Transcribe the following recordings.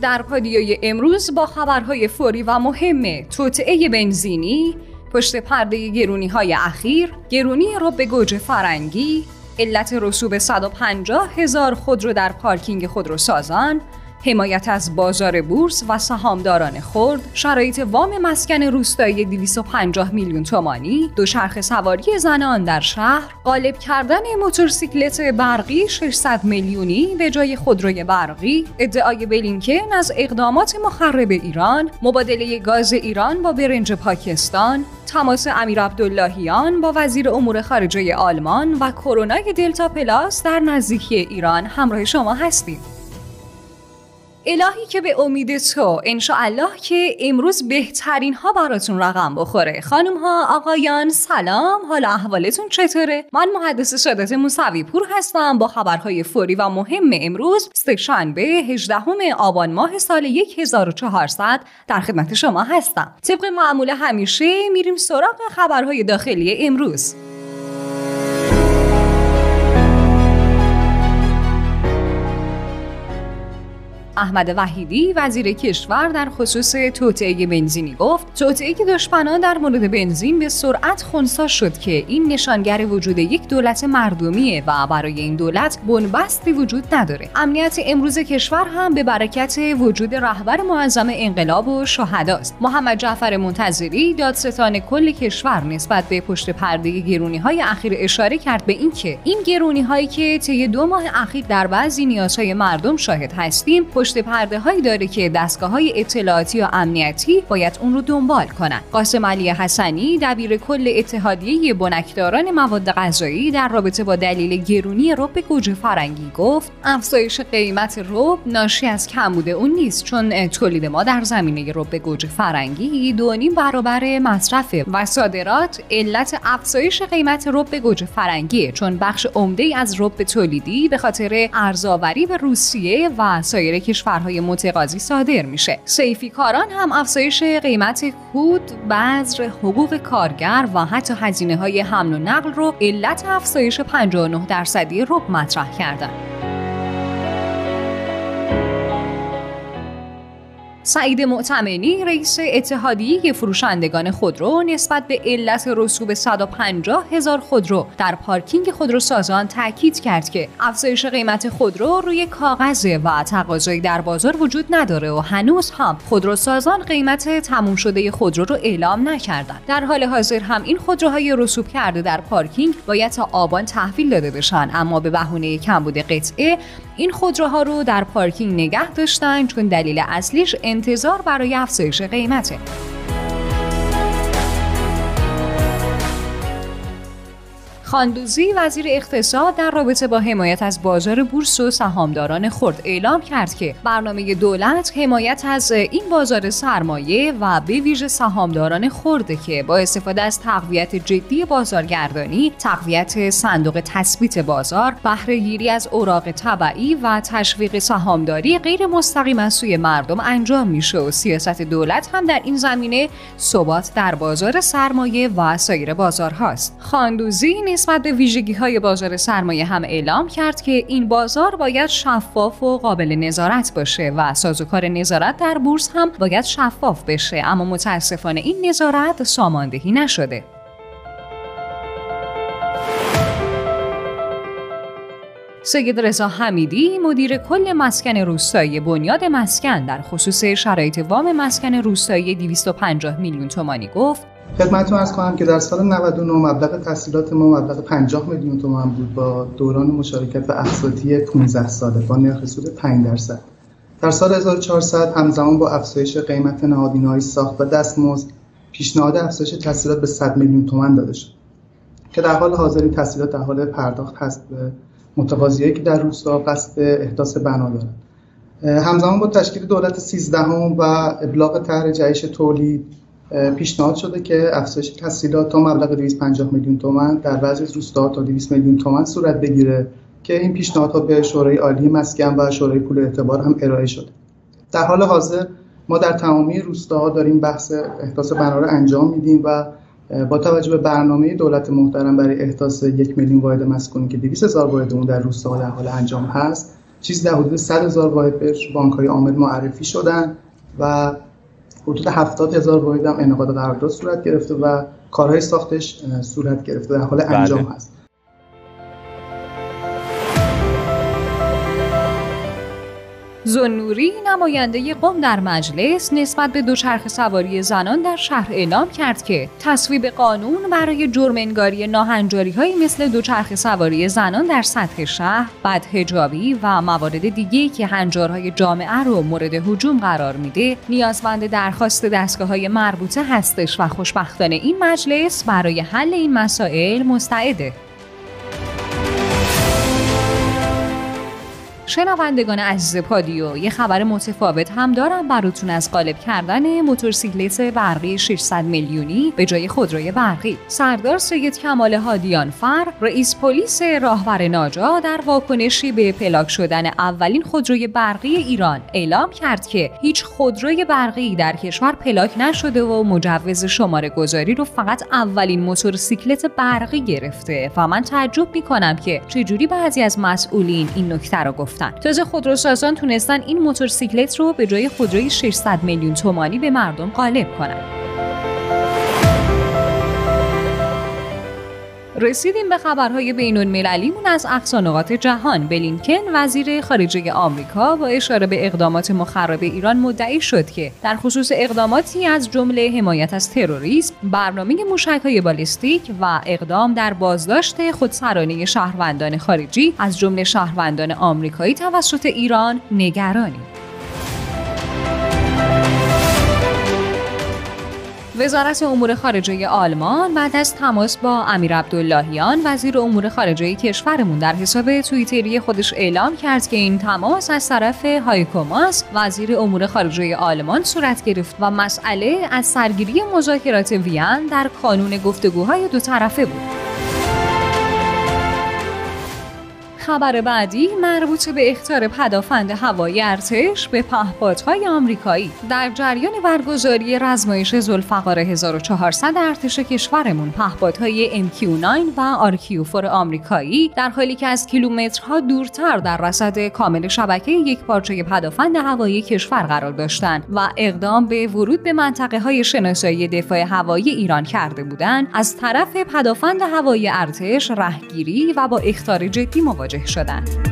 در پادیوی امروز با خبرهای فوری و مهم توطئه بنزینی پشت پرده گرونی های اخیر گرونی رب گوجه فرنگی علت رسوب 150 هزار خودرو در پارکینگ خودروسازان حمایت از بازار بورس و سهامداران خرد، شرایط وام مسکن روستایی 250 میلیون تومانی، دوچرخه سواری زنان در شهر، غالب کردن موتورسیکلت برقی 600 میلیونی به جای خودروی برقی، ادعای بلینکن از اقدامات مخرب ایران، مبادله گاز ایران با برنج پاکستان، تماس امیر عبداللهیان با وزیر امور خارجه آلمان و کرونای دلتا پلاس در نزدیکی ایران همراه شما هستیم. الهی که به امید تو الله که امروز بهترین ها براتون رقم بخوره. خانم ها آقایان سلام. حالا احوالتون چطوره؟ من محدث شدت موسوی پور هستم. با خبرهای فوری و مهم امروز سهشنبه 18 آبان ماه سال 1400 در خدمت شما هستم. طبق معمول همیشه میریم سراغ خبرهای داخلی امروز. احمد وحیدی وزیر کشور در خصوص توطعه بنزینی گفت توطعه دشمنان در مورد بنزین به سرعت خونسا شد که این نشانگر وجود یک دولت مردمیه و برای این دولت بنبستی وجود نداره. امنیت امروز کشور هم به برکت وجود رهبر معظم انقلاب و شهداست. محمد جعفر منتظری دادستان کل کشور نسبت به پشت پرده گرونی های اخیر اشاره کرد به اینکه این گرونی هایی که طی دو ماه اخیر در بعضی نیازهای مردم شاهد هستیم پشت پرده هایی داره که دستگاه های اطلاعاتی و امنیتی باید اون رو دنبال کنن. قاسم علی حسنی دبیر کل اتحادیه بنکداران مواد غذایی در رابطه با دلیل گرونی رب گوجه فرنگی گفت افزایش قیمت رب ناشی از کمبود اون نیست چون تولید ما در زمینه رب گوجه فرنگی دو نیم برابر مصرفه و صادرات علت افزایش قیمت رب گوجه فرنگیه چون بخش عمده از رب تولیدی به خاطر ارزآوری به روسیه و سایر کشورهای متقاضی صادر میشه. سیفی کاران هم افزایش قیمت کود بذر حقوق کارگر و حتی هزینه های حمل و نقل رو علت افزایش 59 درصدی رب مطرح کردن. سعید معتمنی رئیس اتحادیه فروشندگان خودرو نسبت به علت رسوب 150 هزار خودرو در پارکینگ خودروسازان تاکید کرد که افزایش قیمت خودرو روی کاغذ و تقاضایی در بازار وجود نداره و هنوز هم خودروسازان قیمت تموم شده خودرو رو اعلام نکردند. در حال حاضر هم این خودروهای رسوب کرده در پارکینگ باید تا آبان تحویل داده بشن اما به بهونه کمبود قطعه این خودروها رو در پارکینگ نگه داشتن چون دلیل اصلیش انتظار برای افزایش قیمته. خاندوزی وزیر اقتصاد در رابطه با حمایت از بازار بورس و سهامداران خرد اعلام کرد که برنامه دولت حمایت از این بازار سرمایه و به ویژه سهامداران خرده که با استفاده از تقویت جدی بازارگردانی، تقویت صندوق تثبیت بازار، بهره گیری از اوراق طبعی و تشویق سهامداری غیر مستقیم از سوی مردم انجام میشه و سیاست دولت هم در این زمینه ثبات در بازار سرمایه و سایر بازارهاست. خاندوزی نسبت به ویژگی های بازار سرمایه هم اعلام کرد که این بازار باید شفاف و قابل نظارت باشه و سازوکار نظارت در بورس هم باید شفاف بشه اما متاسفانه این نظارت ساماندهی نشده. سید رضا حمیدی مدیر کل مسکن روستایی بنیاد مسکن در خصوص شرایط وام مسکن روستایی 250 میلیون تومانی گفت خدمتتون ارز کنم که در سال 99 مبلغ تحصیلات ما مبلغ 50 میلیون تومان بود با دوران مشارکت و اقساطی 15 ساله با نرخ سود 5 درصد. در سال 1400 همزمان با افزایش قیمت نهادینه‌های ساخت و دستمزد پیشنهاد افزایش تحصیلات به 100 میلیون تومان داده شد. که در حال حاضر این تحصیلات در حال پرداخت هست به متقاضیایی که در روستا قصد احداث بنا دارند همزمان با تشکیل دولت 13 و ابلاغ طرح جهش تولید پیشنهاد شده که افزایش تسهیلات تا مبلغ 250 میلیون تومان در بعضی از روستاها تا 200 میلیون تومان صورت بگیره که این پیشنهادها به شورای عالی مسکن و شورای پول اعتبار هم ارائه شده. در حال حاضر ما در تمامی روستاها داریم بحث احداث بنا انجام میدیم و با توجه به برنامه دولت محترم برای احداث یک میلیون واحد مسکونی که 200 هزار واحد اون در روستاها در حال انجام هست چیز در حدود 100 هزار واحد به بانک های عامل معرفی شدن و حدود 70 هزار واحد هم انعقاد قرارداد صورت گرفته و کارهای ساختش صورت گرفته در حال انجام بله. هست زنوری نماینده قوم در مجلس نسبت به دوچرخه سواری زنان در شهر اعلام کرد که تصویب قانون برای جرمنگاری ناهنجاری های مثل دوچرخه سواری زنان در سطح شهر، بدهجابی و موارد دیگه که هنجارهای جامعه رو مورد هجوم قرار میده نیازمند درخواست دستگاه های مربوطه هستش و خوشبختانه این مجلس برای حل این مسائل مستعده. شنوندگان عزیز پادیو یه خبر متفاوت هم دارم براتون از قالب کردن موتورسیکلت برقی 600 میلیونی به جای خودروی برقی. سردار سید کمال هادیان فر رئیس پلیس راهور ناجا در واکنشی به پلاک شدن اولین خودروی برقی ایران اعلام کرد که هیچ خودروی برقی در کشور پلاک نشده و مجوز شماره گذاری رو فقط اولین موتورسیکلت برقی گرفته. و من تعجب می‌کنم که چجوری بعضی از مسئولین این نکته رو گفت گفتن تازه خودروسازان تونستن این موتورسیکلت رو به جای خودروی 600 میلیون تومانی به مردم غالب کنن. رسیدیم به خبرهای بین المللیمون از اقصانقات جهان. بلینکن وزیر خارجه آمریکا با اشاره به اقدامات مخرب ایران مدعی شد که در خصوص اقداماتی از جمله حمایت از تروریسم برنامه موشکهای بالستیک و اقدام در بازداشت خودسرانه شهروندان خارجی از جمله شهروندان آمریکایی توسط ایران نگرانی وزارت امور خارجه آلمان بعد از تماس با امیر عبداللهیان وزیر امور خارجه کشورمون در حساب توییتری خودش اعلام کرد که این تماس از طرف هایکوماس وزیر امور خارجه آلمان صورت گرفت و مسئله از سرگیری مذاکرات وین در کانون گفتگوهای دو طرفه بود. خبر بعدی مربوط به اختار پدافند هوایی ارتش به پهپادهای آمریکایی. در جریان برگزاری رزمایش زلفقار 1400 ارتش کشورمون پهپادهای MQ9 و RQ4 آمریکایی در حالی که از کیلومترها دورتر در رصد کامل شبکه یک پارچه پدافند هوایی کشور قرار داشتند و اقدام به ورود به منطقه های شناسایی دفاع هوایی ایران کرده بودند از طرف پدافند هوایی ارتش رهگیری و با اختار جدی مواجه شدن.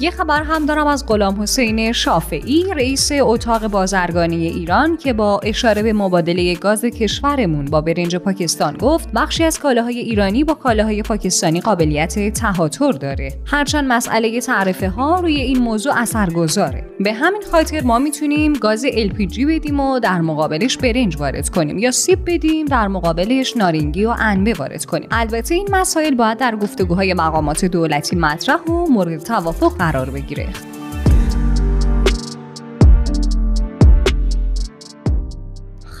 یه خبر هم دارم از غلام حسین شافعی رئیس اتاق بازرگانی ایران که با اشاره به مبادله گاز کشورمون با برنج پاکستان گفت بخشی از کالاهای ایرانی با کالاهای پاکستانی قابلیت تهاتر داره. هرچند مسئله تعرفه ها روی این موضوع اثرگذاره. به همین خاطر ما می‌تونیم گاز LPG بدیم و در مقابلش برنج وارد کنیم یا سیب بدیم در مقابلش نارنگی و انبه وارد کنیم. البته این مسائل باید در گفتگوهای مقامات دولتی مطرح و مورد توافق قرار بگیره.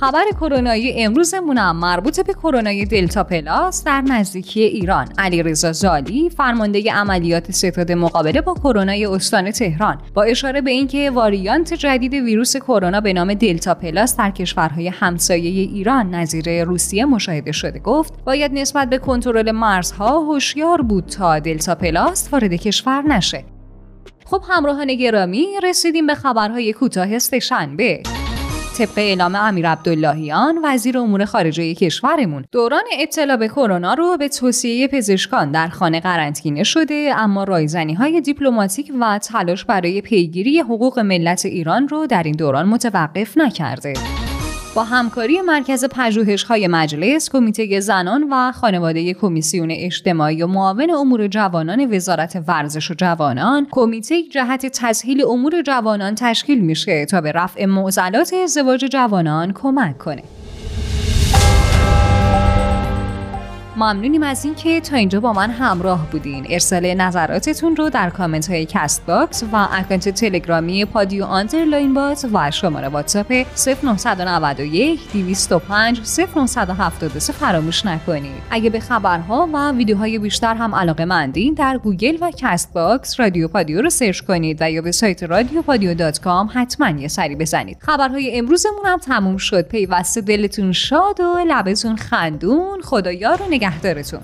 خبر کرونایی امروزمون هم مربوط به کرونای دلتا پلاس در نزدیکی ایران. علیرضا زالی فرمانده عملیات ستاد مقابله با کرونای استان تهران. با اشاره به اینکه واریانت جدید ویروس کرونا به نام دلتا پلاس در کشورهای همسایه ایران نظیر روسیه مشاهده شده گفت باید نسبت به کنترل مرزها هوشیار بود تا دلتا پلاس وارد کشور نشه. خب همراهان گرامی رسیدیم به خبرهای کوتاه شنبه طبق اعلام امیر عبداللهیان وزیر امور خارجه کشورمون دوران ابتلا به کرونا رو به توصیه پزشکان در خانه قرنطینه شده اما رایزنی های دیپلماتیک و تلاش برای پیگیری حقوق ملت ایران رو در این دوران متوقف نکرده. با همکاری مرکز های مجلس، کمیته زنان و خانواده کمیسیون اجتماعی و معاون امور جوانان وزارت ورزش و جوانان، کمیته جهت تسهیل امور جوانان تشکیل میشه تا به رفع معضلات ازدواج جوانان کمک کنه. ممنونیم از اینکه تا اینجا با من همراه بودین. ارسال نظراتتون رو در کامنت های Castbox و account تلگرامی پادیو underline bot و شماره واتساپ 0991 205 0973 فراموش نکنید. اگه به خبرها و ویدیوهای بیشتر هم علاقه مندین در گوگل و Castbox رادیو پادیو رو search کنید و یا به سایت رادیو پادیو dot com حتما یه سری بزنید. خبرهای امروزمون هم تموم شد. پیوسته دلتون شاد و لبتون خندون. خدایا رو نگهدارتون